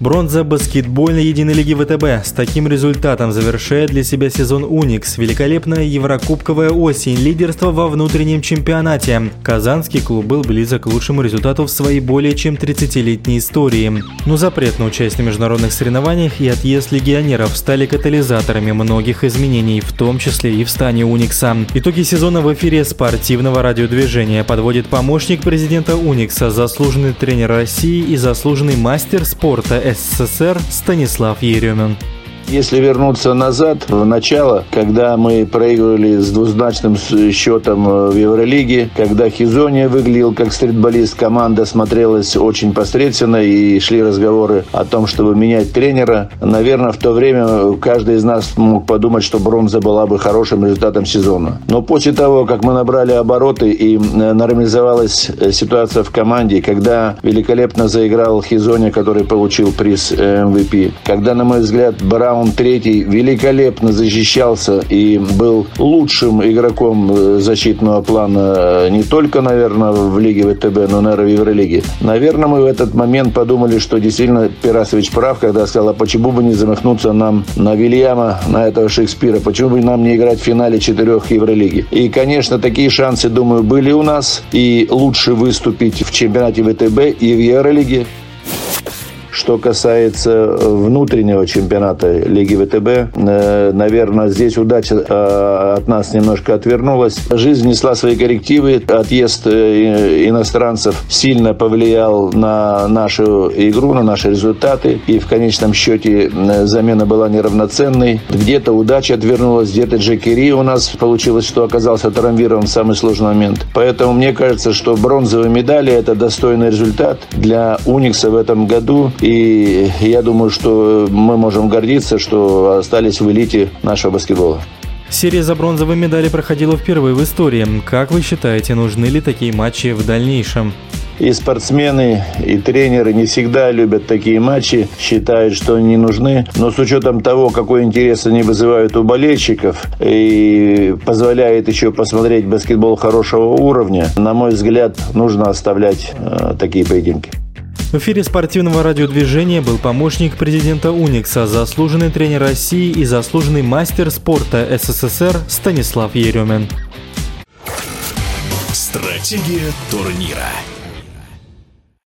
Бронза баскетбольной единой лиги ВТБ. С таким результатом завершает для себя сезон «Уникс». Великолепная еврокубковая осень. Лидерство во внутреннем чемпионате. Казанский клуб был близок к лучшему результату в своей более чем 30-летней истории. Но запрет на участие в международных соревнованиях и отъезд легионеров стали катализаторами многих изменений, в том числе и в стане «Уникса». Итоги сезона в эфире спортивного радиодвижения подводит помощник президента «Уникса», заслуженный тренер России и заслуженный мастер спорта СССР Станислав Еремин. Если вернуться назад, в начало, когда мы проигрывали с двузначным счетом э, в Евролиге, когда Хизония выглядел как стритболист, команда смотрелась очень посредственно и шли разговоры о том, чтобы менять тренера, наверное, в то время каждый из нас мог подумать, что бронза была бы хорошим результатом сезона. Но после того, как мы набрали обороты и э, нормализовалась э, ситуация в команде, когда великолепно заиграл Хизония, который получил приз MVP, когда, на мой взгляд, Браун Браун третий великолепно защищался и был лучшим игроком э, защитного плана э, не только, наверное, в Лиге ВТБ, но, наверное, в Евролиге. Наверное, мы в этот момент подумали, что действительно Пирасович прав, когда сказал, а почему бы не замахнуться нам на Вильяма, на этого Шекспира, почему бы нам не играть в финале четырех Евролиги. И, конечно, такие шансы, думаю, были у нас, и лучше выступить в чемпионате ВТБ и в Евролиге. Что касается э, внутреннего чемпионата Лиги ВТБ, э, наверное, здесь удача э, от нас немножко отвернулась. Жизнь несла свои коррективы. Отъезд иностранцев сильно повлиял на нашу игру, на наши результаты. И в конечном счете замена была неравноценной. Где-то удача отвернулась, где-то Джекери у нас получилось, что оказался травмирован в самый сложный момент. Поэтому мне кажется, что бронзовые медали – это достойный результат для Уникса в этом году. И я думаю, что мы можем гордиться, что остались в элите нашего баскетбола. Серия за бронзовые медали проходила впервые в истории. Как вы считаете, нужны ли такие матчи в дальнейшем? И спортсмены, и тренеры не всегда любят такие матчи, считают, что они нужны. Но с учетом того, какой интерес они вызывают у болельщиков и позволяет еще посмотреть баскетбол хорошего уровня, на мой взгляд, нужно оставлять э, такие поединки. В эфире спортивного радиодвижения был помощник президента Уникса, заслуженный тренер России и заслуженный мастер спорта СССР Станислав Еремин. Стратегия турнира.